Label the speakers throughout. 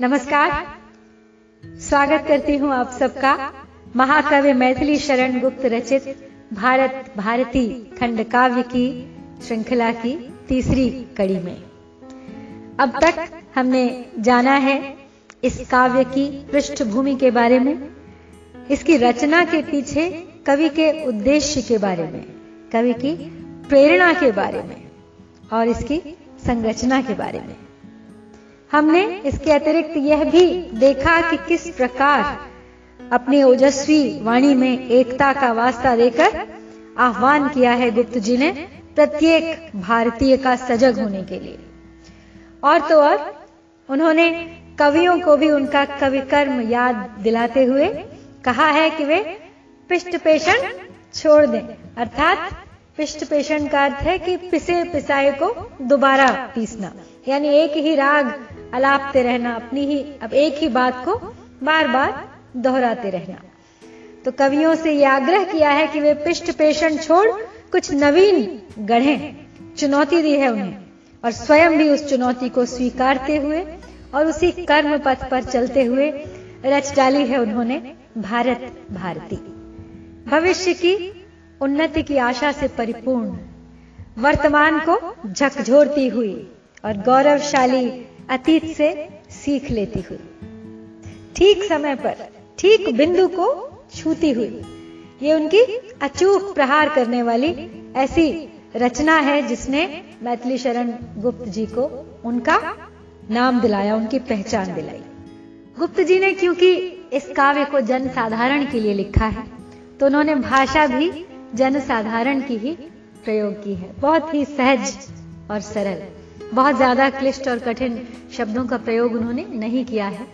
Speaker 1: नमस्कार। स्वागत करती हूँ आप सबका। महाकाव्य मैथिली शरण गुप्त रचित भारत भारती खंड काव्य की श्रृंखला की तीसरी कड़ी में। अब तक हमने जाना है इस काव्य की पृष्ठभूमि के बारे में, इसकी रचना के पीछे कवि के उद्देश्य के बारे में, कवि की प्रेरणा के बारे में और इसकी संरचना के बारे में। हमने इसके अतिरिक्त यह भी देखा कि किस प्रकार अपनी ओजस्वी वाणी में एकता का वास्ता देकर आह्वान किया है गुप्त जी ने प्रत्येक भारतीय का सजग होने के लिए। और तो और, उन्होंने कवियों को भी उनका कवि कर्म याद दिलाते हुए कहा है कि वे पिष्ट पेषण छोड़ दें। अर्थात पिष्ट पेषण का अर्थ है कि पिसे पिसाए को दोबारा पीसना। यानी एक ही राग अलापते रहना अपनी ही, अब एक ही बात को बार बार दोहराते रहना। तो कवियों से यह आग्रह किया है कि वे पिष्ट पेषण छोड़ कुछ नवीन गढ़े, चुनौती दी है उन्हें, और स्वयं भी उस चुनौती को स्वीकारते हुए और उसी कर्म पथ पर चलते हुए रच डाली है उन्होंने भारत भारती। भविष्य की उन्नति की आशा से परिपूर्ण, वर्तमान को झकझोरती हुई और गौरवशाली अतीत से सीख लेती हुई। ठीक समय पर, ठीक बिंदु को छूती हुई। ये उनकी अचूक प्रहार करने वाली ऐसी रचना है जिसने मैथिली शरण गुप्त जी को उनका नाम दिलाया, उनकी पहचान दिलाई। गुप्त जी ने क्योंकि इस काव्य को जन साधारण के लिए लिखा है तो उन्होंने भाषा भी जन साधारण की ही प्रयोग की है। बहुत ही सहज और सरल। बहुत ज़्यादा क्लिष्ट और कठिन शब्दों का प्रयोग उन्होंने नहीं किया है।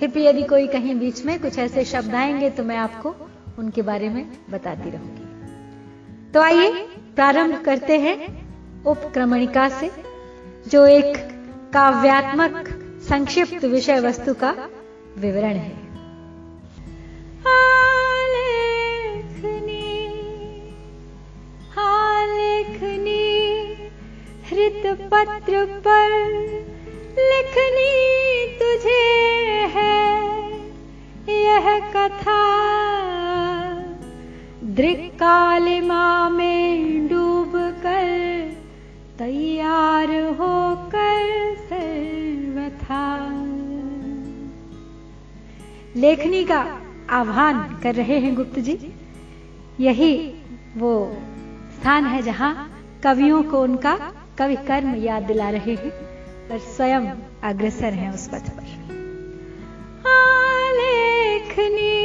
Speaker 1: फिर भी यदि कोई कहीं बीच में कुछ ऐसे शब्द आएँगे तो मैं आपको उनके बारे में बताती रहूँगी। तो आइए प्रारंभ करते हैं उपक्रमणिका से, जो एक काव्यात्मक संक्षिप्त विषय वस्तु का विवरण है।
Speaker 2: हृत पत्र पर लिखनी तुझे है। यह कथा दृक्कालिमा में डूब कर तैयार होकर सर्वथा।
Speaker 1: लेखनी का आह्वान कर रहे हैं गुप्त जी। यही वो स्थान है जहाँ कवियों को उनका कवि कर्म याद दिला रहे हैं और स्वयं अग्रसर हैं उस पथ पर।
Speaker 2: लेखनी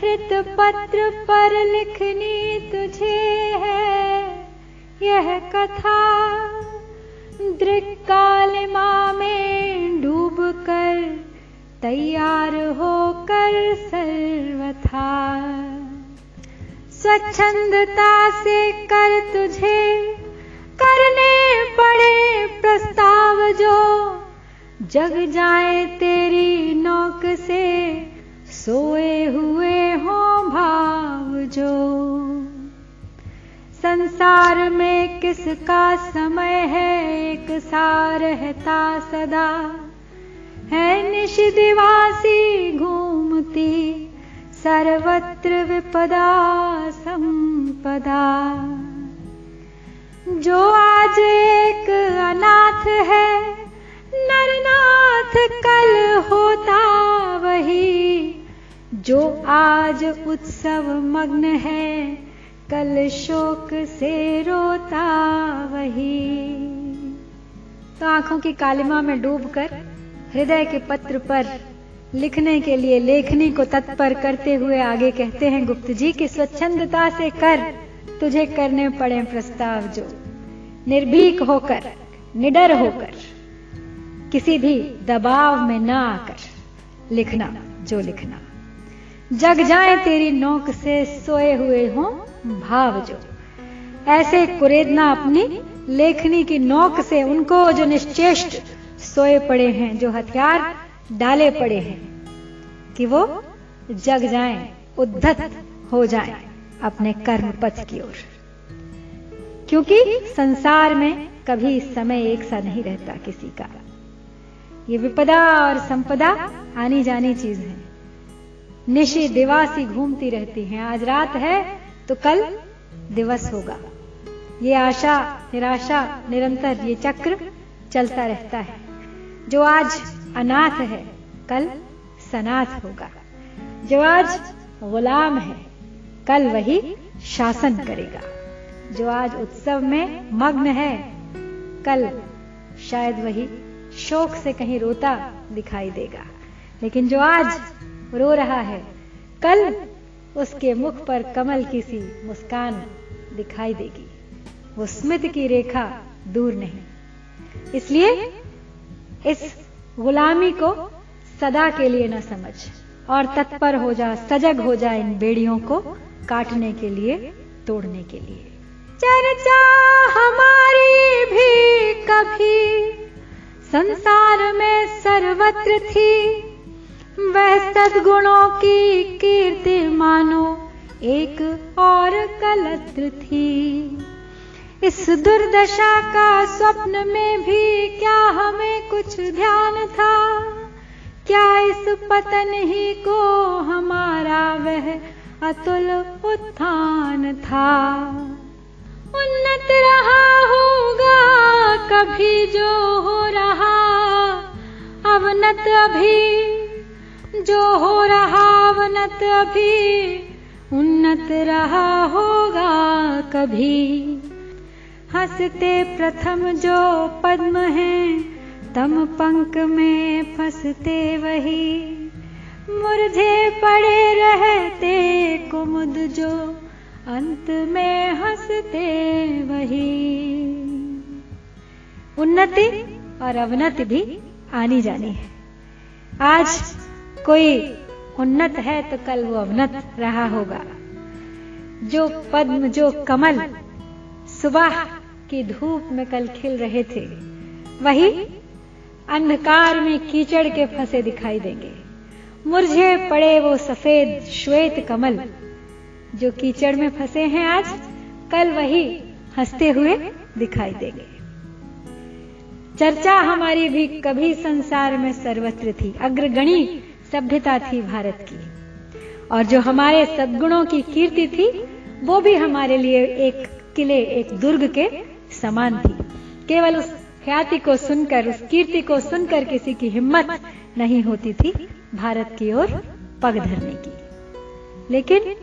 Speaker 2: हृत पत्र पर लिखनी तुझे है, यह कथा दृक्कालिमा में डूब कर तैयार होकर सर्वथा। स्वच्छंदता से कर तुझे प्रस्ताव जो जग जाए तेरी नौक से, सोए हुए हो भाव जो। संसार में किसका समय है, एक सार रहता सदा। है निश दिवासी घूमती, सर्वत्र विपदा संपदा। जो आज एक अनाथ है, नरनाथ कल होता वही। जो आज उत्सव मग्न है, कल शोक से रोता वही।
Speaker 1: तो आँखों की कालिमा में डूबकर हृदय के पत्र पर, लिखने के लिए लेखनी को तत्पर करते हुए आगे कहते हैं, गुप्त जी, की स्वच्छंदता से कर, तुझे करने पड़े प्रस्ताव जो। निर्भीक होकर, निडर होकर, किसी भी दबाव में ना आकर लिखना, जो लिखना। जग जाए तेरी नोक से सोए हुए हो भाव जो। ऐसे कुरेदना अपनी लेखनी की नोक से उनको जो निश्चेष्ट सोए पड़े हैं, जो हथियार डाले पड़े हैं, कि वो जग जाएँ, उद्धत हो जाएँ अपने कर्म पथ की ओर। क्योंकि संसार में कभी समय एक सा नहीं रहता किसी का। ये विपदा और संपदा आनी जानी चीज़ है। निशी दिवासी घूमती रहती हैं। आज रात है तो कल दिवस होगा। ये आशा, निराशा, निरंतर ये चक्र चलता रहता है। जो आज अनाथ है, कल सनाथ होगा। जो आज गुलाम है, कल वही शासन करेगा। जो आज उत्सव में मग्न है। कल शायद वही शोक से कहीं रोता दिखाई देगा। लेकिन जो आज रो रहा है, कल उसके मुख पर कमल की सी मुस्कान दिखाई देगी। वो स्मित की रेखा दूर नहीं। इसलिए इस गुलामी को सदा के लिए न समझ और तत्पर हो जा, सजग हो जा इन बेड़ियों को काटने के लिए, तोड़ने के लिए।
Speaker 2: चर्चा हमारी भी कभी। संसार में सर्वत्र थी। वह सदगुणों की कीर्ति मानो, एक और कलत्र थी। इस दुर्दशा का स्वप्न में भी क्या हमें कुछ ध्यान था? क्या इस पतन ही को हमारा वह अतुल उत्थान था? उन्नत रहा होगा, कभी जो हो रहा। अवनत अभी, जो हो रहा अवनत अभी। उन्नत रहा होगा कभी। हँसते प्रथम जो पद्म है, तम पंक में फंसते वही। मुरझे पड़े रहते कुमुद जो अंत में हँसते वही। उन्नति और अवनति भी आनी जानी है। आज कोई उन्नत है तो कल वो अवनत रहा होगा। जो पद्म, जो कमल सुबह की धूप में कल खिल रहे थे, वही अंधकार में कीचड़ के फंसे दिखाई देंगे। मुरझे पड़े वो सफ़ेद श्वेत कमल जो कीचड़ में फंसे हैं आज, कल वही हँसते हुए दिखाई देंगे। चर्चा हमारी भी कभी संसार में सर्वत्र थी, अग्रगणी सभ्यता थी भारत की। और जो हमारे सद्गुणों की कीर्ति थी, वो भी हमारे लिए एक किले, एक दुर्ग के समान थी। केवल उस ख्याति को सुनकर, उस कीर्ति को सुनकर किसी की हिम्मत नहीं होती थी भारत की ओर पग धरने की। लेकिन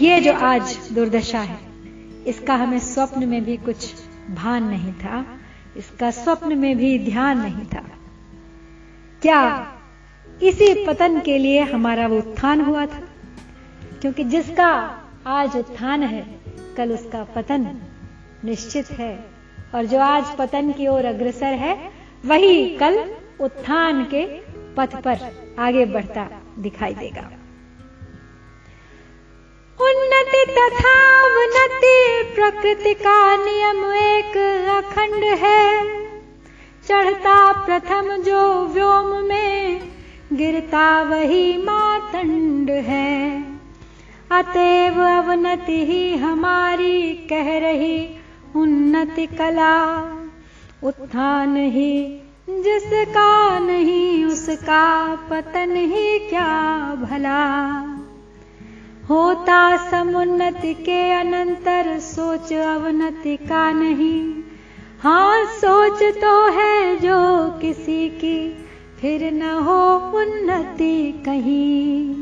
Speaker 2: ये जो आज दुर्दशा है, इसका हमें स्वप्न में भी कुछ भान नहीं था, इसका स्वप्न में भी ध्यान नहीं था। क्या इसी पतन के लिए हमारा वो उत्थान हुआ था? क्योंकि जिसका आज उत्थान है, कल उसका पतन निश्चित है। और जो आज पतन की ओर अग्रसर है, वही कल उत्थान के पथ पर आगे बढ़ता दिखाई देगा। तथा उन्नति प्रकृति का नियम एक अखंड है। चढ़ता प्रथम जो व्योम में, गिरता वही मातंड है। अतएव अवनति ही हमारी कह रही उन्नति कला। उत्थान ही जिसका नहीं, उसका पतन ही क्या भला। होता समुन्नति के अनंतर, सोच अवनति का नहीं। हाँ सोच तो है जो किसी की, फिर न हो उन्नति कहीं।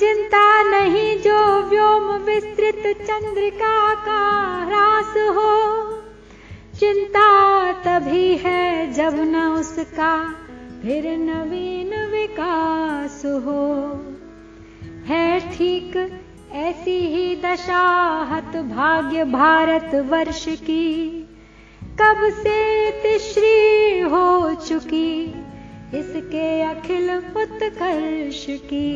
Speaker 2: चिंता नहीं जो व्योम विस्तृत चंद्रिका का ह्रास हो। चिंता तभी है जब न उसका, फिर नवीन विकास हो। है ठीक, ऐसी ही दशा हत भाग्य भारत वर्ष की। कब से तिश्री हो चुकी, इसके अखिल उत्कर्ष की।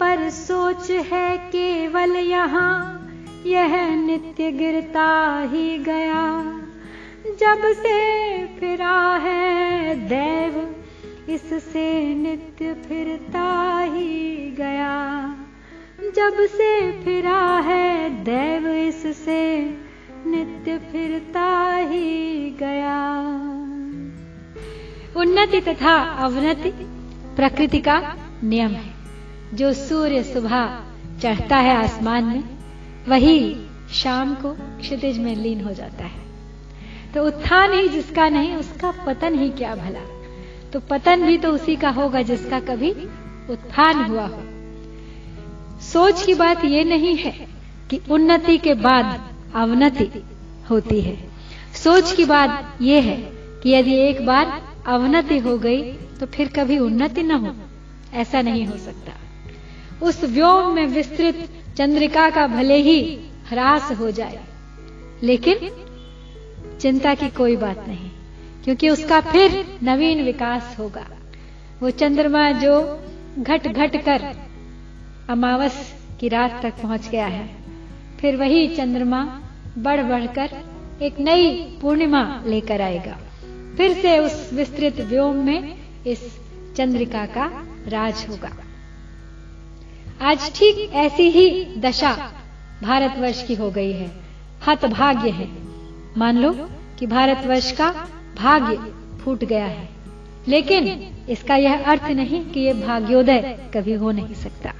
Speaker 2: पर सोच है केवल यहाँ, यह नित्य गिरता ही गया। जब से फिरा है देव इससे नित्य फिरता ही गया? जब से फिरा है देव इससे, नित्य फिरता ही गया। उन्नति तथा अवनति प्रकृति का नियम है। जो सूर्य सुबह चढ़ता है आसमान में, वही शाम को क्षितिज में लीन हो जाता है। तो उत्थान ही जिसका नहीं, उसका पतन ही क्या भला? तो पतन भी तो उसी का होगा जिसका कभी उत्थान हुआ हो। सोच की बात यह नहीं है कि उन्नति के बाद अवनति होती है। सोच की बात यह है कि यदि एक बार अवनति हो गई तो फिर कभी उन्नति न हो। ऐसा नहीं हो सकता। उस व्योम में विस्तृत चंद्रिका का भले ही ह्रास हो जाए, लेकिन चिंता की कोई बात नहीं। क्योंकि उसका फिर नवीन विकास होगा। वो चंद्रमा जो घट घट कर अमावस की रात तक पहुँच गया है, फिर वही चंद्रमा बढ़ बढ़कर एक नई पूर्णिमा लेकर आएगा। फिर से उस विस्तृत व्योम में इस चंद्रिका का राज होगा। आज ठीक ऐसी ही दशा भारतवर्ष की हो गई है। हत भाग्य है। मान लो कि भारतवर्ष का भाग्य फूट गया है। लेकिन इसका यह अर्थ नहीं कि यह भाग्योदय कभी हो नहीं सकता।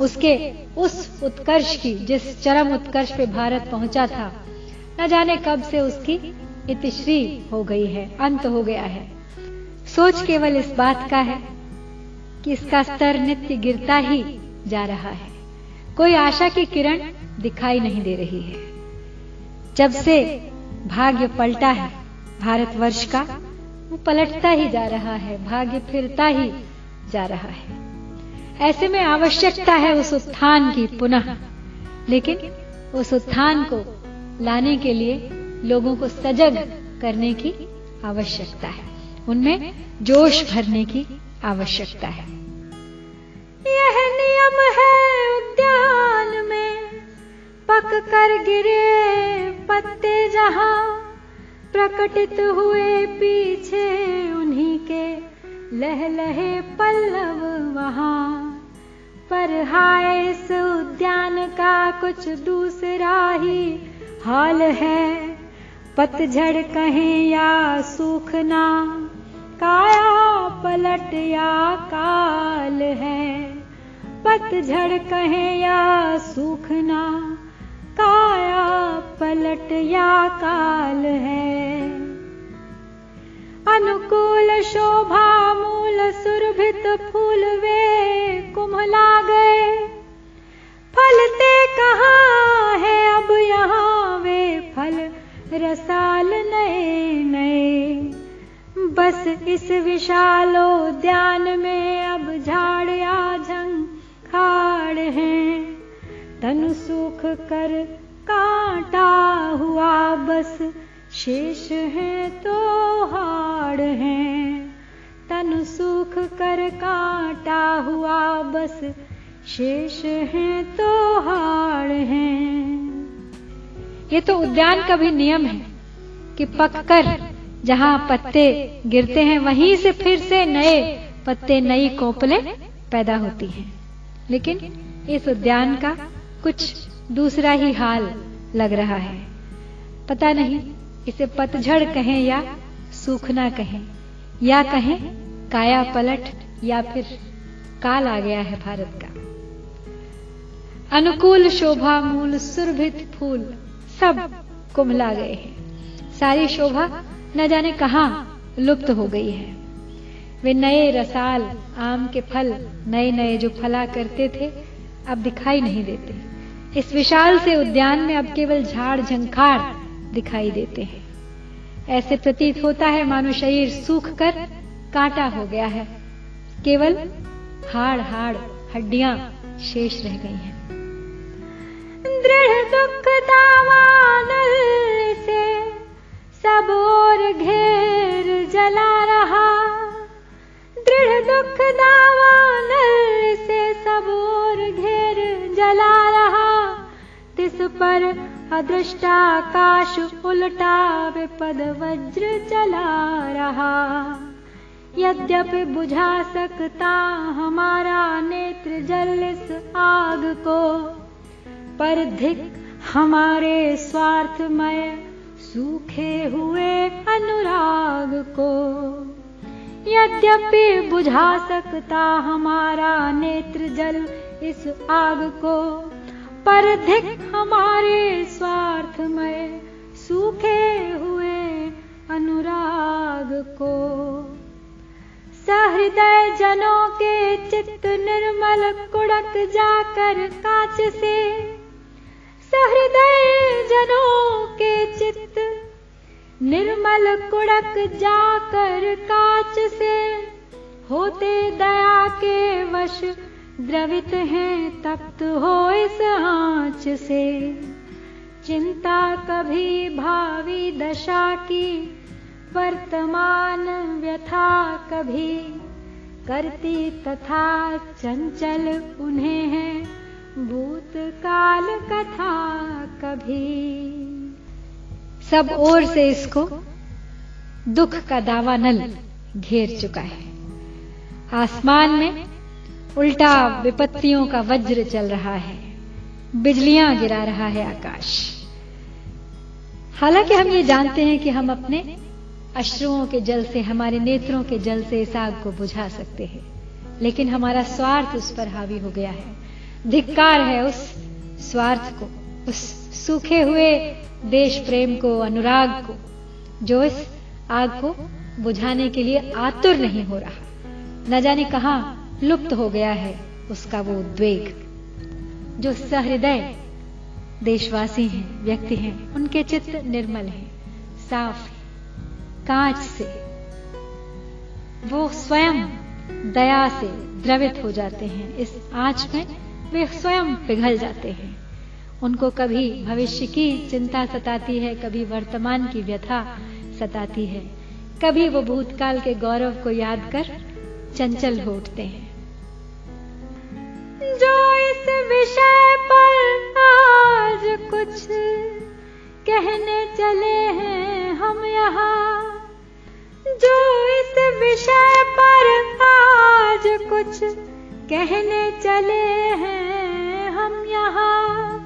Speaker 2: उसके उस उत्कर्ष की, जिस चरम उत्कर्ष पे भारत पहुँचा था, न जाने कब से उसकी इतिश्री हो गई है, अंत हो गया है। सोच केवल इस बात का है कि इसका स्तर नित्य गिरता ही जा रहा है। कोई आशा की किरण दिखाई नहीं दे रही है। जब से भाग्य पलटा है भारतवर्ष का वो पलटता ही जा रहा है, भाग्य फिरता ही जा रहा है। ऐसे में आवश्यकता है उस उत्थान की पुनः। लेकिन उस उत्थान को लाने के लिए लोगों को सजग करने की आवश्यकता है। उनमें जोश भरने की आवश्यकता है।
Speaker 1: यह नियम है उद्यान में, पक कर गिरे पत्ते जहाँ प्रकटित हुए पीछे उन्हीं के लह लहे पल्लव वहाँ। पर हाय इस उद्यान का कुछ दूसरा ही हाल है। पतझड़ कहें या सूखना, काया पलट या काल है। पतझड़ कहें या सूखना पलट या काल है। अनुकूल शोभा मूल सुरभित फूल वे कुमला गए शेष है तो हाड़ है। तन सुख कर कांटा हुआ बस। शेष है तो हाड़ है।
Speaker 2: ये तो उद्यान का भी नियम है कि पककर जहाँ पत्ते गिरते हैं, वहीं से फिर से नए पत्ते, नई कोपले पैदा होती हैं। लेकिन इस उद्यान का कुछ दूसरा ही हाल लग रहा है। पता नहीं इसे पतझड़ कहें या सूखना कहें, या कहें काया पलट या फिर काल आ गया है भारत का। अनुकूल शोभा मूल सुरभित फूल सब कुमला गए हैं। सारी शोभा न जाने कहाँ लुप्त हो गई है। वे नए रसाल, आम के फल नए नए जो फला करते थे, अब दिखाई नहीं देते। इस विशाल से उद्यान में अब केवल झाड़ झंखाड़ दिखाई देते हैं। ऐसे प्रतीत होता है मानो शरीर सूख कर कांटा हो गया है। केवल हाड़ हाड़ हड्डियाँ शेष रह गई हैं।
Speaker 1: दृढ़ दुख दावानल से सब और घेर जला रहा। दृढ़ दुख दावानल से सब और घेर जला रहा। तिस पर अदृष्टाकाश उल्टा विपद वज्र चला रहा। यद्यपि बुझा सकता हमारा नेत्र जल इस आग को, पर धिक हमारे स्वार्थमय
Speaker 2: सूखे हुए अनुराग को। यद्यपि बुझा सकता हमारा नेत्र जल इस आग को पर धिक हमारे स्वार्थ में सूखे हुए अनुराग को। सहृदय जनों के चित्त निर्मल कुड़क जाकर कांच से। सहृदय जनों के चित्त निर्मल कुड़क जाकर कांच से। होते दया के वश द्रवित है तप्त हो इस आँच से। चिंता कभी भावी दशा की, वर्तमान व्यथा कभी करती तथा चंचल उन्हें है भूतकाल कथा कभी।
Speaker 1: सब ओर से इसको दुख का दावानल घेर चुका है। आसमान में उल्टा विपत्तियों का वज्र चल रहा है। बिजलियाँ गिरा रहा है आकाश। हालाँकि हम ये जानते हैं कि हम अपने अश्रुओं के जल से, हमारे नेत्रों के जल से इस आग को बुझा सकते हैं। लेकिन हमारा स्वार्थ उस पर हावी हो गया है। धिक्कार है उस स्वार्थ को, उस सूखे हुए देश प्रेम को, अनुराग को, जो इस आग को बुझाने के लिए आतुर नहीं हो रहा। न जाने कहा लुप्त हो गया है उसका वो उद्वेग। जो सहृदय देशवासी हैं, व्यक्ति हैं, उनके चित्त निर्मल हैं, साफ़ कांच से। वो स्वयं दया से द्रवित हो जाते हैं। इस आँच में वे स्वयं पिघल जाते हैं। उनको कभी भविष्य की चिंता सताती है, कभी वर्तमान की व्यथा सताती है। कभी वो भूतकाल के गौरव को याद कर चंचल हो उठते हैं।
Speaker 2: जो इस विषय पर आज कुछ कहने चले हैं हम यहाँ। जो इस विषय पर आज कुछ कहने चले हैं हम यहाँ।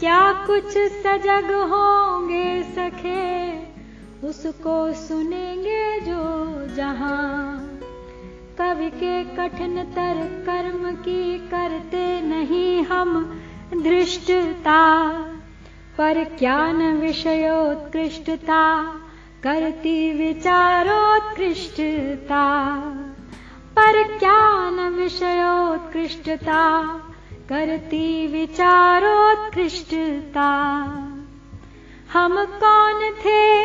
Speaker 2: क्या कुछ सजग होंगे सखे, उसको सुनेंगे जो जहाँ। कवि के कठिन तर कर्म की करते नहीं हम धृष्टता। पर ज्ञान विषयोत्कृष्टता, करती विचारोत्कृष्टता। पर ज्ञान विषयोत्कृष्टता, करती विचारोत्कृष्टता। हम कौन थे?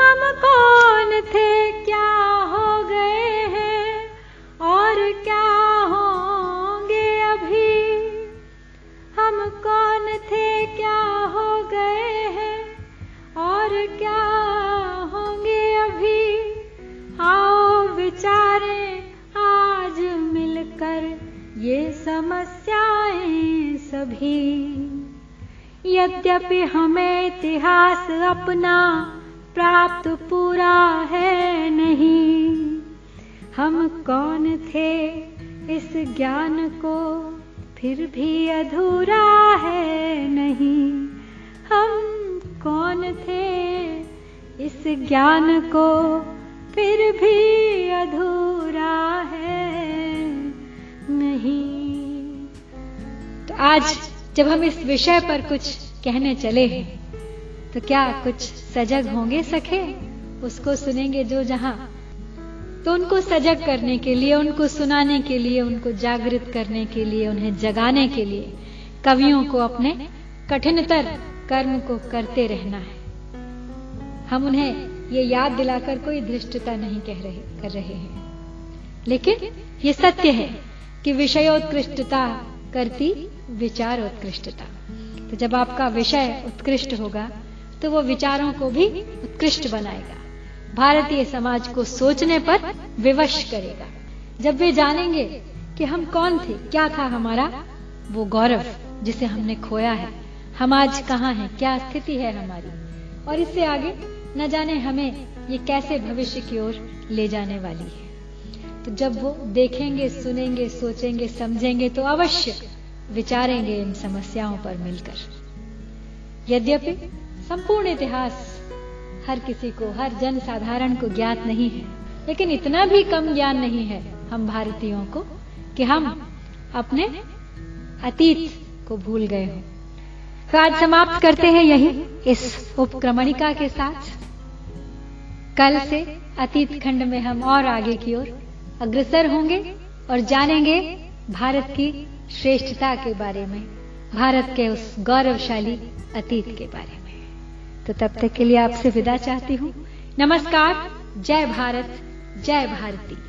Speaker 2: हम कौन थे? क्या हो गए अपना प्राप्त पूरा है नहीं। हम कौन थे इस ज्ञान को फिर भी अधूरा है नहीं। हम कौन थे इस ज्ञान को फिर भी अधूरा है नहीं।
Speaker 1: तो आज जब हम इस विषय पर कुछ कहने चले हैं तो क्या कुछ सजग होंगे सखे? उसको सुनेंगे जो जहाँ। तो उनको सजग करने के लिए, उनको सुनाने के लिए, उनको जागृत करने के लिए, उन्हें जगाने के लिए कवियों को अपने कठिनतर कर्म को करते रहना है। हम उन्हें ये याद दिलाकर कोई धृष्टता नहीं कह रहे, कर रहे हैं। लेकिन ये सत्य है कि विषयोत्कृष्टता करती विचार उत्कृष्टता तो जब आपका विषय उत्कृष्ट होगा तो वो विचारों को भी उत्कृष्ट बनाएगा। भारतीय समाज को सोचने पर विवश करेगा। जब वे जानेंगे कि हम कौन थे, क्या था हमारा, वो गौरव जिसे हमने खोया है, हम आज कहाँ हैं, क्या स्थिति है हमारी, और इससे आगे न जाने हमें ये कैसे भविष्य की ओर ले जाने वाली है। तो जब वो देखेंगे, सुनेंगे, सोचेंगे, समझेंगे तो अवश्य विचारेंगे इन समस्याओं पर मिलकर। यद्यपि संपूर्ण इतिहास
Speaker 2: हर किसी को, हर जन साधारण को ज्ञात नहीं है। लेकिन इतना भी कम ज्ञान नहीं है हम भारतीयों को कि हम अपने अतीत को भूल गए हो। तो आज समाप्त करते हैं यही इस उपक्रमणिका के साथ। कल से अतीत खंड में हम और आगे की ओर अग्रसर होंगे और जानेंगे भारत की श्रेष्ठता के बारे में, भारत के उस गौरवशाली अतीत के बारे में। तो तब तक के लिए आपसे विदा चाहती हूँ। नमस्कार जय भारत जय भारती।